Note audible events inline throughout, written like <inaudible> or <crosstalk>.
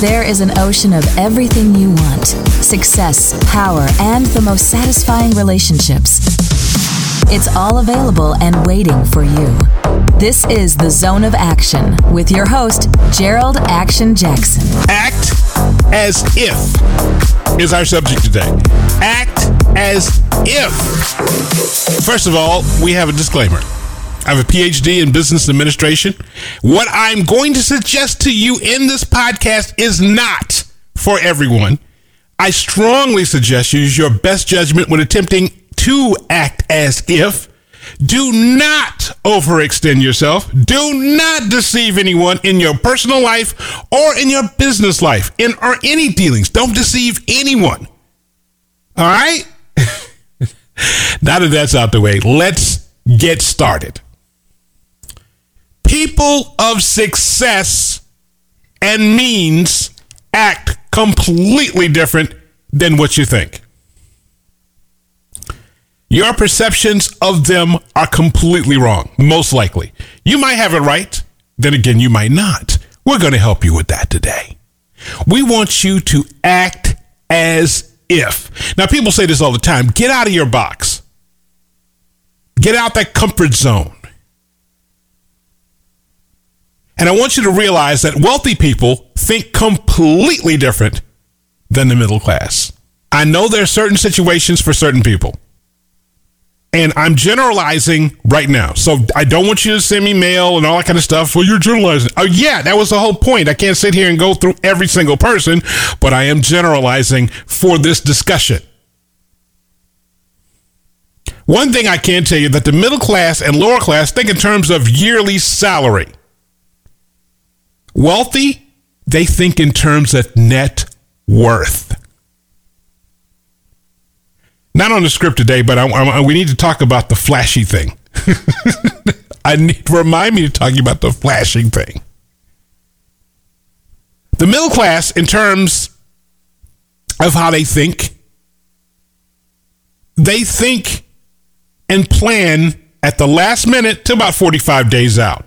There is an ocean of everything you want success, power, and the most satisfying relationships. It's all available and waiting for you. This is the Zone of Action with your host, Gerald Action Jackson. Act as if is our subject today. Act as if. First of all, we have a disclaimer. I have a PhD in business administration. What I'm going to suggest to you in this podcast is not for everyone. I strongly suggest you use your best judgment when attempting to act as if. Do not overextend yourself. Do not deceive anyone in your personal life or in your business life, in or any dealings. Don't deceive anyone. All right? <laughs> now that that's out the way, let's get started. People of success and means act completely different than what you think. Your perceptions of them are completely wrong, most likely. You might have it right, then again, you might not. We're going to help you with that today. We want you to act as if. Now, people say this all the time get out of your box, get out that comfort zone. And I want you to realize that wealthy people think completely different than the middle class. I know there are certain situations for certain people. And I'm generalizing right now. So I don't want you to send me mail and all that kind of stuff. Well, you're generalizing. Oh, yeah, that was the whole point. I can't sit here and go through every single person, but I am generalizing for this discussion. One thing I can tell you that the middle class and lower class think in terms of yearly salary. Wealthy, they think in terms of net worth. Not on the script today, but I, I, we need to talk about the flashy thing. <laughs> I need remind me to talk about the flashing thing. The middle class, in terms of how they think, they think and plan at the last minute to about 45 days out.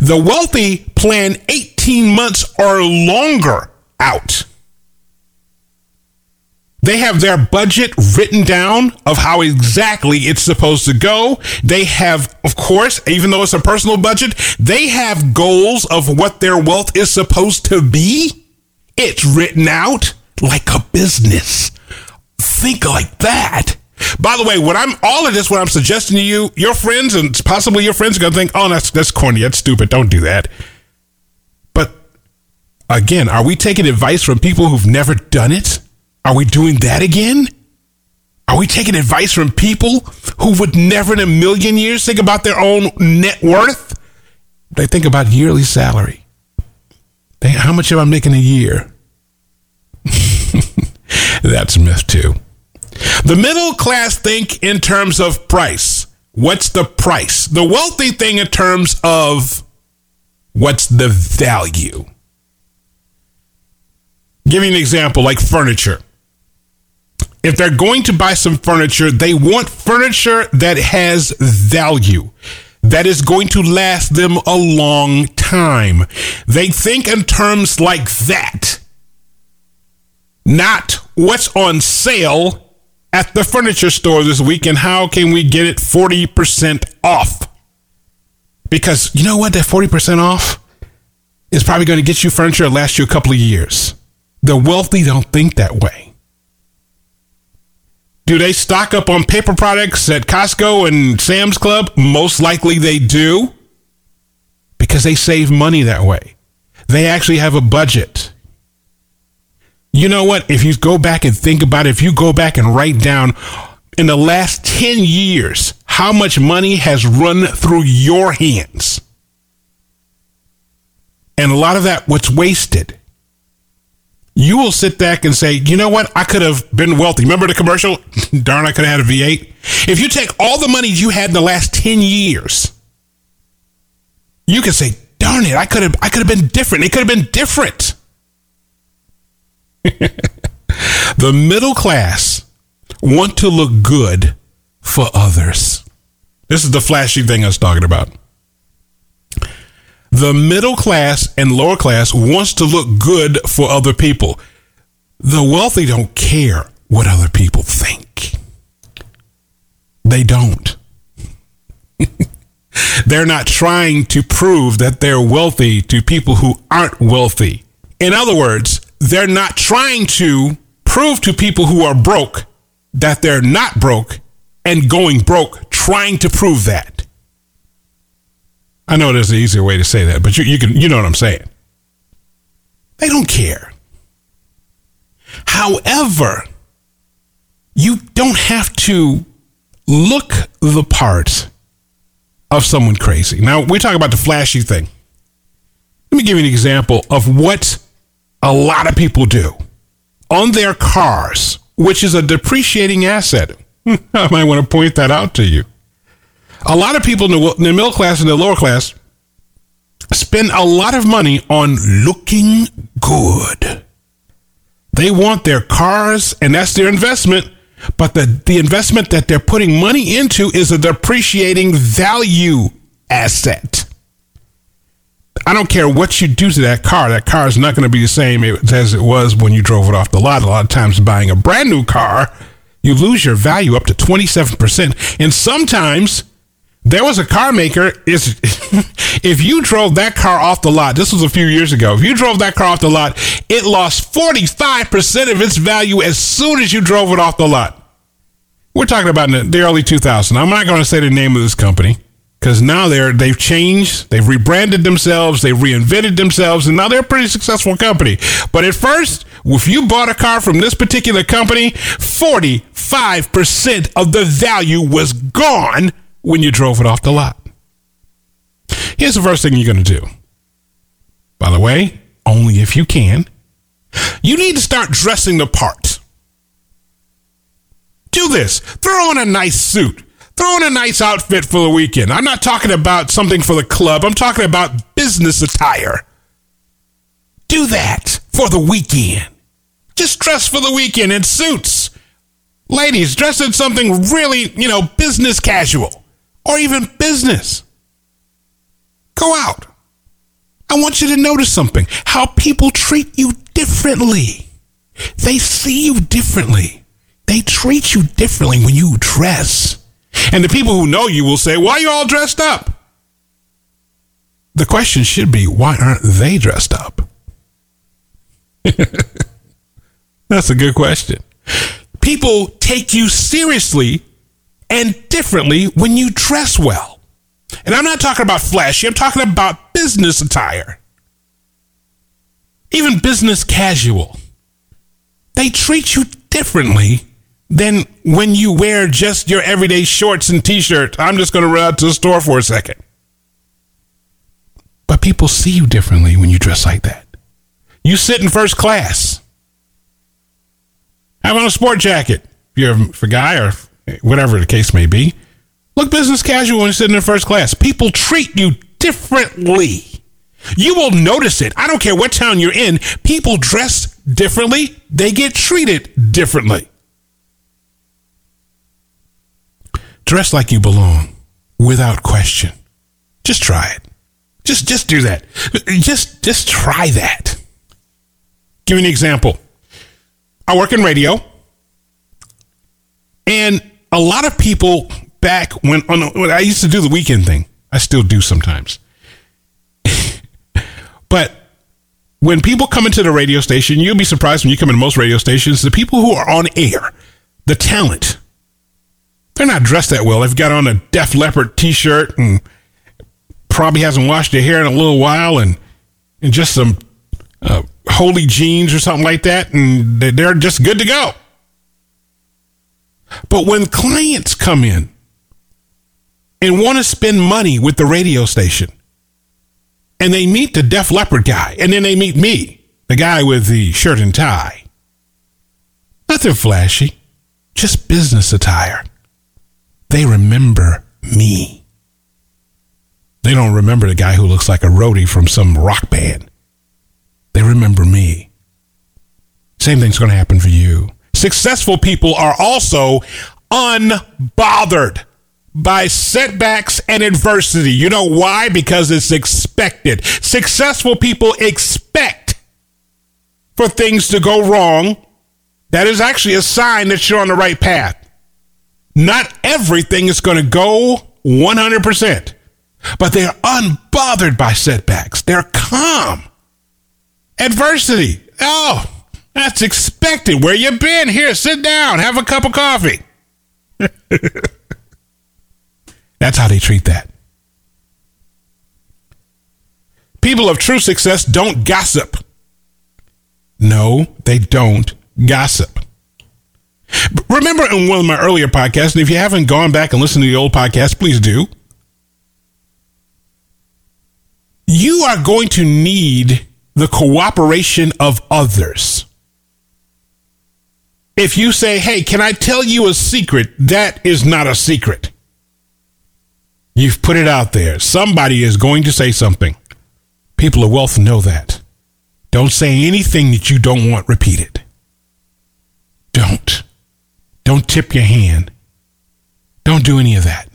The wealthy plan 18 months or longer out. They have their budget written down of how exactly it's supposed to go. They have, of course, even though it's a personal budget, they have goals of what their wealth is supposed to be. It's written out like a business. Think like that. By the way, what I'm all of this, what I'm suggesting to you, your friends and possibly your friends are gonna think, oh, that's that's corny, that's stupid. Don't do that. But again, are we taking advice from people who've never done it? Are we doing that again? Are we taking advice from people who would never in a million years think about their own net worth? They think about yearly salary. They, how much am I making a year? <laughs> That's myth too. The middle class think in terms of price. What's the price? The wealthy think in terms of what's the value. Give me an example like furniture if they're going to buy some furniture, they want furniture that has value, that is going to last them a long time. They think in terms like that, not what's on sale at the furniture store this week and how can we get it 40% off. Because you know what? That 40% off is probably going to get you furniture that lasts you a couple of years. The wealthy don't think that way. Do they stock up on paper products at Costco and Sam's Club? Most likely they do because they save money that way. They actually have a budget. You know what? If you go back and think about it, if you go back and write down in the last 10 years how much money has run through your hands, and a lot of that what's wasted you will sit back and say, you know what? I could have been wealthy. Remember the commercial? <laughs> Darn, I could have had a V8. If you take all the money you had in the last 10 years, you can say, darn it, I could have I could have been different. It could have been different. <laughs> the middle class want to look good for others. This is the flashy thing I was talking about. The middle class and lower class wants to look good for other people. The wealthy don't care what other people think. They don't. <laughs> they're not trying to prove that they're wealthy to people who aren't wealthy. In other words, they're not trying to prove to people who are broke that they're not broke and going broke trying to prove that. I know there's an easier way to say that, but you, you can you know what I'm saying. They don't care. However, you don't have to look the part of someone crazy. Now, we talk about the flashy thing. Let me give you an example of what a lot of people do on their cars, which is a depreciating asset. <laughs> I might want to point that out to you. A lot of people in the, in the middle class and the lower class spend a lot of money on looking good. They want their cars, and that's their investment. But the, the investment that they're putting money into is a depreciating value asset. I don't care what you do to that car. That car is not going to be the same as it was when you drove it off the lot. A lot of times, buying a brand new car, you lose your value up to 27%. And sometimes there was a car maker is <laughs> if you drove that car off the lot this was a few years ago if you drove that car off the lot it lost 45% of its value as soon as you drove it off the lot we're talking about the early 2000s i'm not going to say the name of this company because now they're they've changed they've rebranded themselves they've reinvented themselves and now they're a pretty successful company but at first if you bought a car from this particular company 45% of the value was gone when you drove it off the lot. Here's the first thing you're going to do. By the way, only if you can. You need to start dressing the part. Do this. Throw on a nice suit. Throw on a nice outfit for the weekend. I'm not talking about something for the club. I'm talking about business attire. Do that for the weekend. Just dress for the weekend in suits. Ladies, dress in something really, you know, business casual or even business. Go out. I want you to notice something how people treat you differently. They see you differently. They treat you differently when you dress. And the people who know you will say, Why are you all dressed up? The question should be, Why aren't they dressed up? <laughs> That's a good question. People take you seriously and differently when you dress well. And I'm not talking about flashy, I'm talking about business attire. Even business casual. They treat you differently than when you wear just your everyday shorts and t shirt. I'm just going to run out to the store for a second. But people see you differently when you dress like that. You sit in first class. Have on a sport jacket. If you're a guy or whatever the case may be. Look business casual when you're sitting in first class. People treat you differently. You will notice it. I don't care what town you're in. People dress differently. They get treated differently. Dress like you belong without question. Just try it. Just just do that. Just just try that. Give me an example. I work in radio. And a lot of people back when, when I used to do the weekend thing, I still do sometimes. <laughs> but when people come into the radio station, you'll be surprised when you come into most radio stations, the people who are on air, the talent, they're not dressed that well. They've got on a Def Leppard t shirt and probably hasn't washed their hair in a little while and, and just some uh, holy jeans or something like that. And they're just good to go. But when clients come in and want to spend money with the radio station, and they meet the Def Leppard guy, and then they meet me, the guy with the shirt and tie. Nothing flashy, just business attire. They remember me. They don't remember the guy who looks like a roadie from some rock band. They remember me. Same thing's going to happen for you. Successful people are also unbothered by setbacks and adversity. You know why? Because it's expected. Successful people expect for things to go wrong. That is actually a sign that you're on the right path. Not everything is going to go 100%, but they're unbothered by setbacks. They're calm. Adversity. Oh, that's expected. Where you been? Here, sit down, have a cup of coffee. <laughs> That's how they treat that. People of true success don't gossip. No, they don't gossip. Remember in one of my earlier podcasts, and if you haven't gone back and listened to the old podcast, please do. You are going to need the cooperation of others. If you say, hey, can I tell you a secret? That is not a secret. You've put it out there. Somebody is going to say something. People of wealth know that. Don't say anything that you don't want repeated. Don't. Don't tip your hand. Don't do any of that.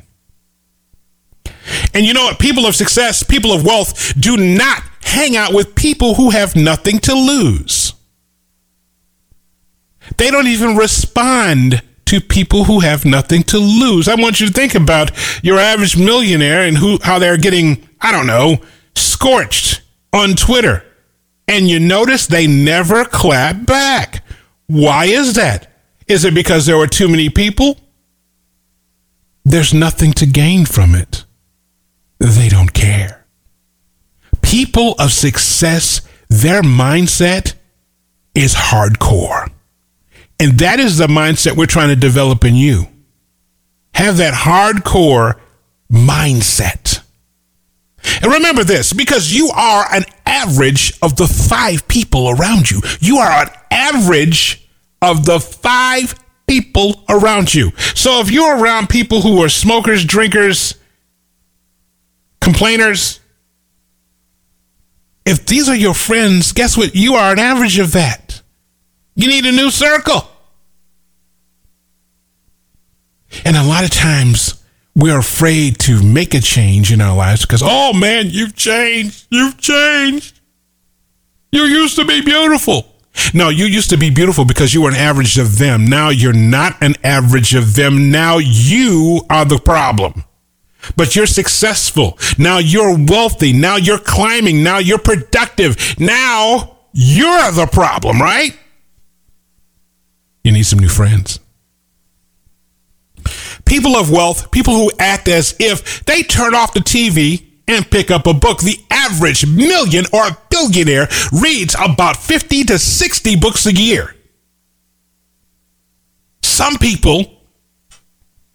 And you know what? People of success, people of wealth do not hang out with people who have nothing to lose. They don't even respond to people who have nothing to lose. I want you to think about your average millionaire and who how they're getting, I don't know, scorched on Twitter. And you notice they never clap back. Why is that? Is it because there were too many people? There's nothing to gain from it. They don't care. People of success, their mindset is hardcore. And that is the mindset we're trying to develop in you. Have that hardcore mindset. And remember this because you are an average of the five people around you. You are an average of the five people around you. So if you're around people who are smokers, drinkers, complainers, if these are your friends, guess what? You are an average of that. You need a new circle. And a lot of times we're afraid to make a change in our lives because, oh man, you've changed. You've changed. You used to be beautiful. No, you used to be beautiful because you were an average of them. Now you're not an average of them. Now you are the problem. But you're successful. Now you're wealthy. Now you're climbing. Now you're productive. Now you're the problem, right? You need some new friends. People of wealth, people who act as if they turn off the TV and pick up a book. The average million or billionaire reads about 50 to 60 books a year. Some people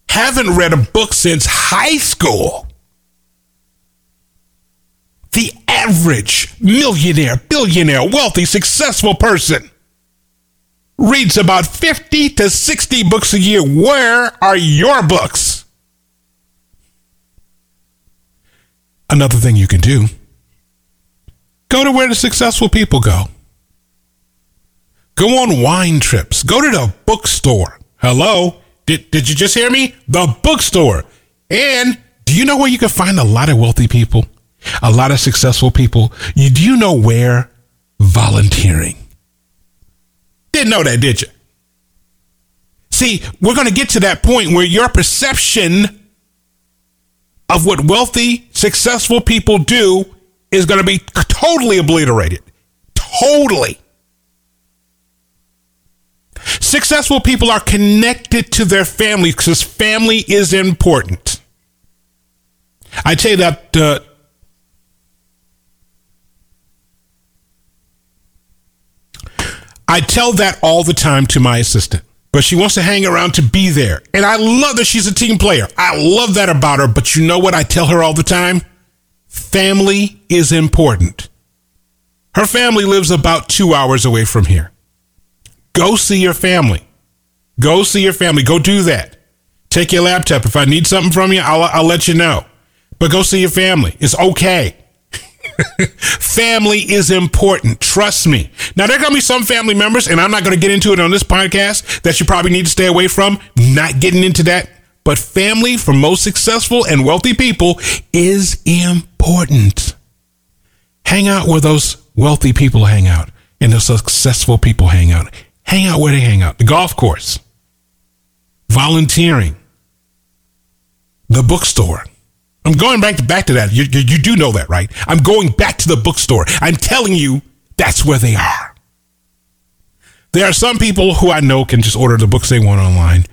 haven't read a book since high school. The average millionaire, billionaire, wealthy, successful person reads about 50 to 60 books a year. Where are your books? Another thing you can do go to where the successful people go. Go on wine trips. Go to the bookstore. Hello? Did, did you just hear me? The bookstore. And do you know where you can find a lot of wealthy people? A lot of successful people? You, do you know where? Volunteering. Didn't know that, did you? See, we're going to get to that point where your perception of what wealthy, successful people do is going to be totally obliterated. Totally. Successful people are connected to their family because family is important. I tell you that uh, I tell that all the time to my assistant, but she wants to hang around to be there. And I love that she's a team player. I love that about her. But you know what I tell her all the time? Family is important. Her family lives about two hours away from here. Go see your family. Go see your family. Go do that. Take your laptop. If I need something from you, I'll, I'll let you know. But go see your family. It's okay. <laughs> family is important. Trust me. Now, there are going to be some family members, and I'm not going to get into it on this podcast, that you probably need to stay away from. Not getting into that. but family for most successful and wealthy people is important. Hang out where those wealthy people hang out and the successful people hang out. Hang out where they hang out. The golf course, volunteering, the bookstore. I'm going back to back to that. You, you, you do know that, right? I'm going back to the bookstore. I'm telling you that's where they are. There are some people who I know can just order the books they want online,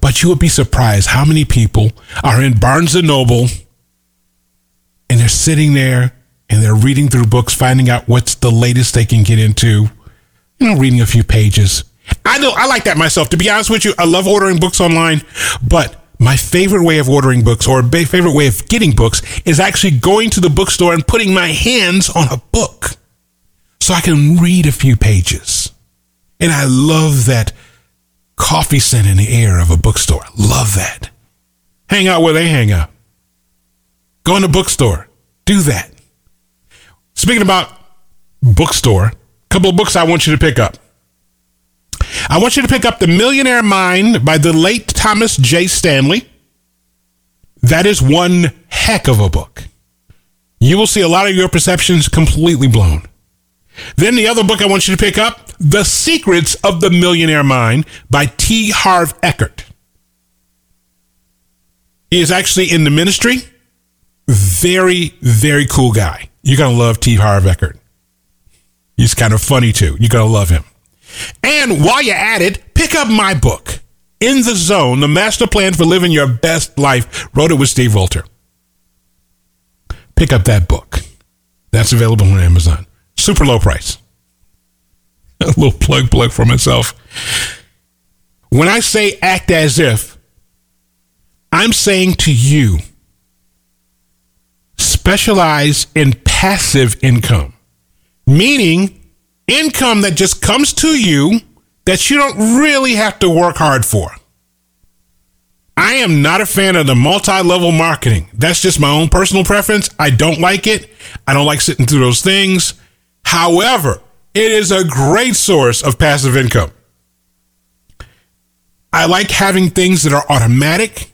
but you would be surprised how many people are in Barnes and Noble and they're sitting there and they're reading through books, finding out what's the latest they can get into, you know, reading a few pages. I know I like that myself. To be honest with you, I love ordering books online, but my favorite way of ordering books or favorite way of getting books is actually going to the bookstore and putting my hands on a book so I can read a few pages. And I love that coffee scent in the air of a bookstore. Love that. Hang out where they hang out. Go in the bookstore. Do that. Speaking about bookstore, a couple of books I want you to pick up. I want you to pick up The Millionaire Mind by the late Thomas J. Stanley. That is one heck of a book. You will see a lot of your perceptions completely blown. Then the other book I want you to pick up, The Secrets of the Millionaire Mind by T. Harv Eker. He is actually in the ministry. Very, very cool guy. You're going to love T. Harv Eker. He's kind of funny too. You're going to love him. And while you're at it, pick up my book, In the Zone, The Master Plan for Living Your Best Life. Wrote it with Steve Volter. Pick up that book. That's available on Amazon. Super low price. <laughs> A little plug plug for myself. When I say act as if, I'm saying to you, specialize in passive income, meaning income that just comes to you that you don't really have to work hard for. I am not a fan of the multi level marketing. That's just my own personal preference. I don't like it. I don't like sitting through those things. However, it is a great source of passive income. I like having things that are automatic.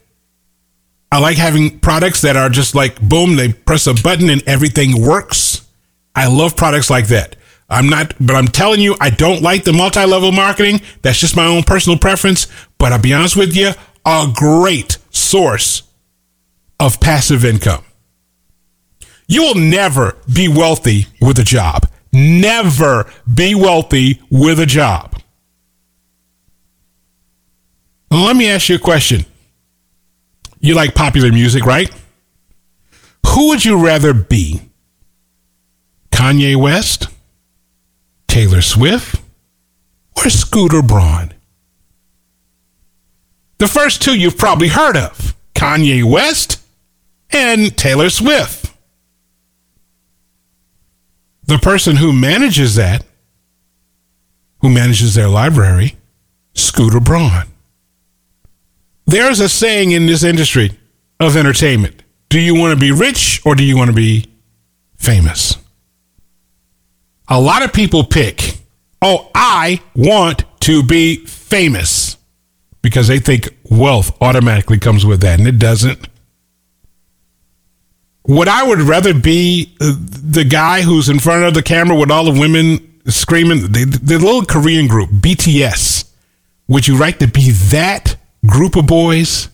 I like having products that are just like boom, they press a button and everything works. I love products like that. I'm not, but I'm telling you, I don't like the multi level marketing. That's just my own personal preference. But I'll be honest with you, a great source of passive income. You will never be wealthy with a job never be wealthy with a job. let me ask you a question. You like popular music, right? Who would you rather be? Kanye West, Taylor Swift, or Scooter Braun? The first two you've probably heard of Kanye West and Taylor Swift the person who manages that, who manages their library, Scooter Braun. There's a saying in this industry of entertainment do you want to be rich or do you want to be famous? A lot of people pick, oh, I want to be famous because they think wealth automatically comes with that, and it doesn't. Would I would rather be uh, the guy who's in front of the camera with all the women screaming the, the little Korean group BTS? Would you like to be that group of boys,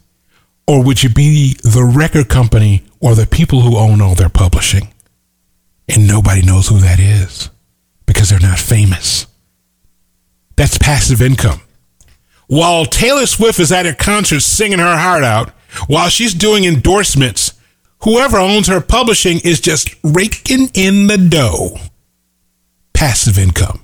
or would you be the record company or the people who own all their publishing? And nobody knows who that is because they're not famous. That's passive income. While Taylor Swift is at her concert singing her heart out, while she's doing endorsements whoever owns her publishing is just raking in the dough. Passive income.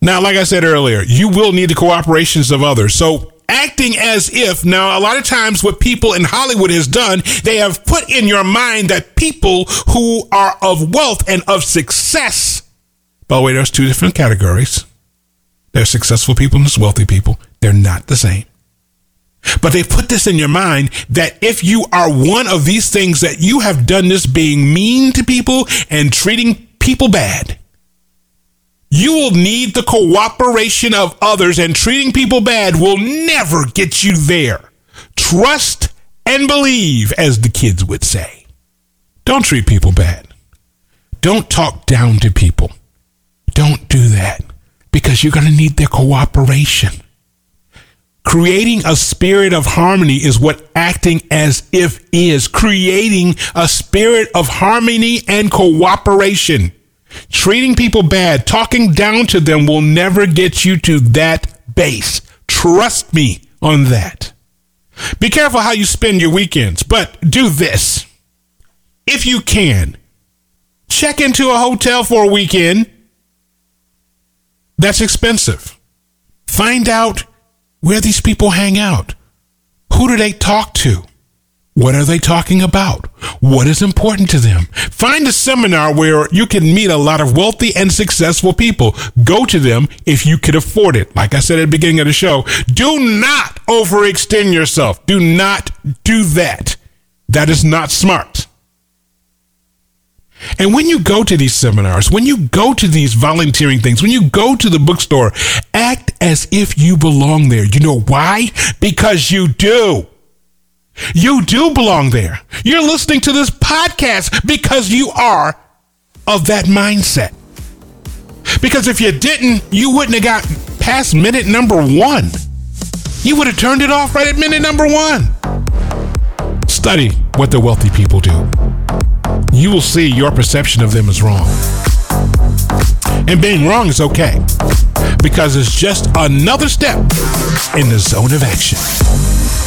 Now, like I said earlier, you will need the cooperations of others. So acting as if now a lot of times what people in Hollywood has done, they have put in your mind that people who are of wealth and of success. By the way, there's two different categories. There's successful people and there's wealthy people. They're not the same. But they put this in your mind that if you are one of these things that you have done this being mean to people and treating people bad, you will need the cooperation of others and treating people bad will never get you there. Trust and believe, as the kids would say. Don't treat people bad. Don't talk down to people. Don't do that because you're going to need their cooperation. Creating a spirit of harmony is what acting as if is. Creating a spirit of harmony and cooperation. Treating people bad, talking down to them will never get you to that base. Trust me on that. Be careful how you spend your weekends, but do this. If you can, check into a hotel for a weekend. That's expensive. Find out where these people hang out. Who do they talk to? What are they talking about? What is important to them? Find a seminar where you can meet a lot of wealthy and successful people. Go to them if you can afford it. Like I said at the beginning of the show, do not overextend yourself. Do not do that. That is not smart. And when you go to these seminars, when you go to these volunteering things, when you go to the bookstore, act as if you belong there. You know why? Because you do. You do belong there. You're listening to this podcast because you are of that mindset. Because if you didn't, you wouldn't have got past minute number one. You would have turned it off right at minute number one. Study what the wealthy people do. You will see your perception of them is wrong. And being wrong is okay because it's just another step in the zone of action.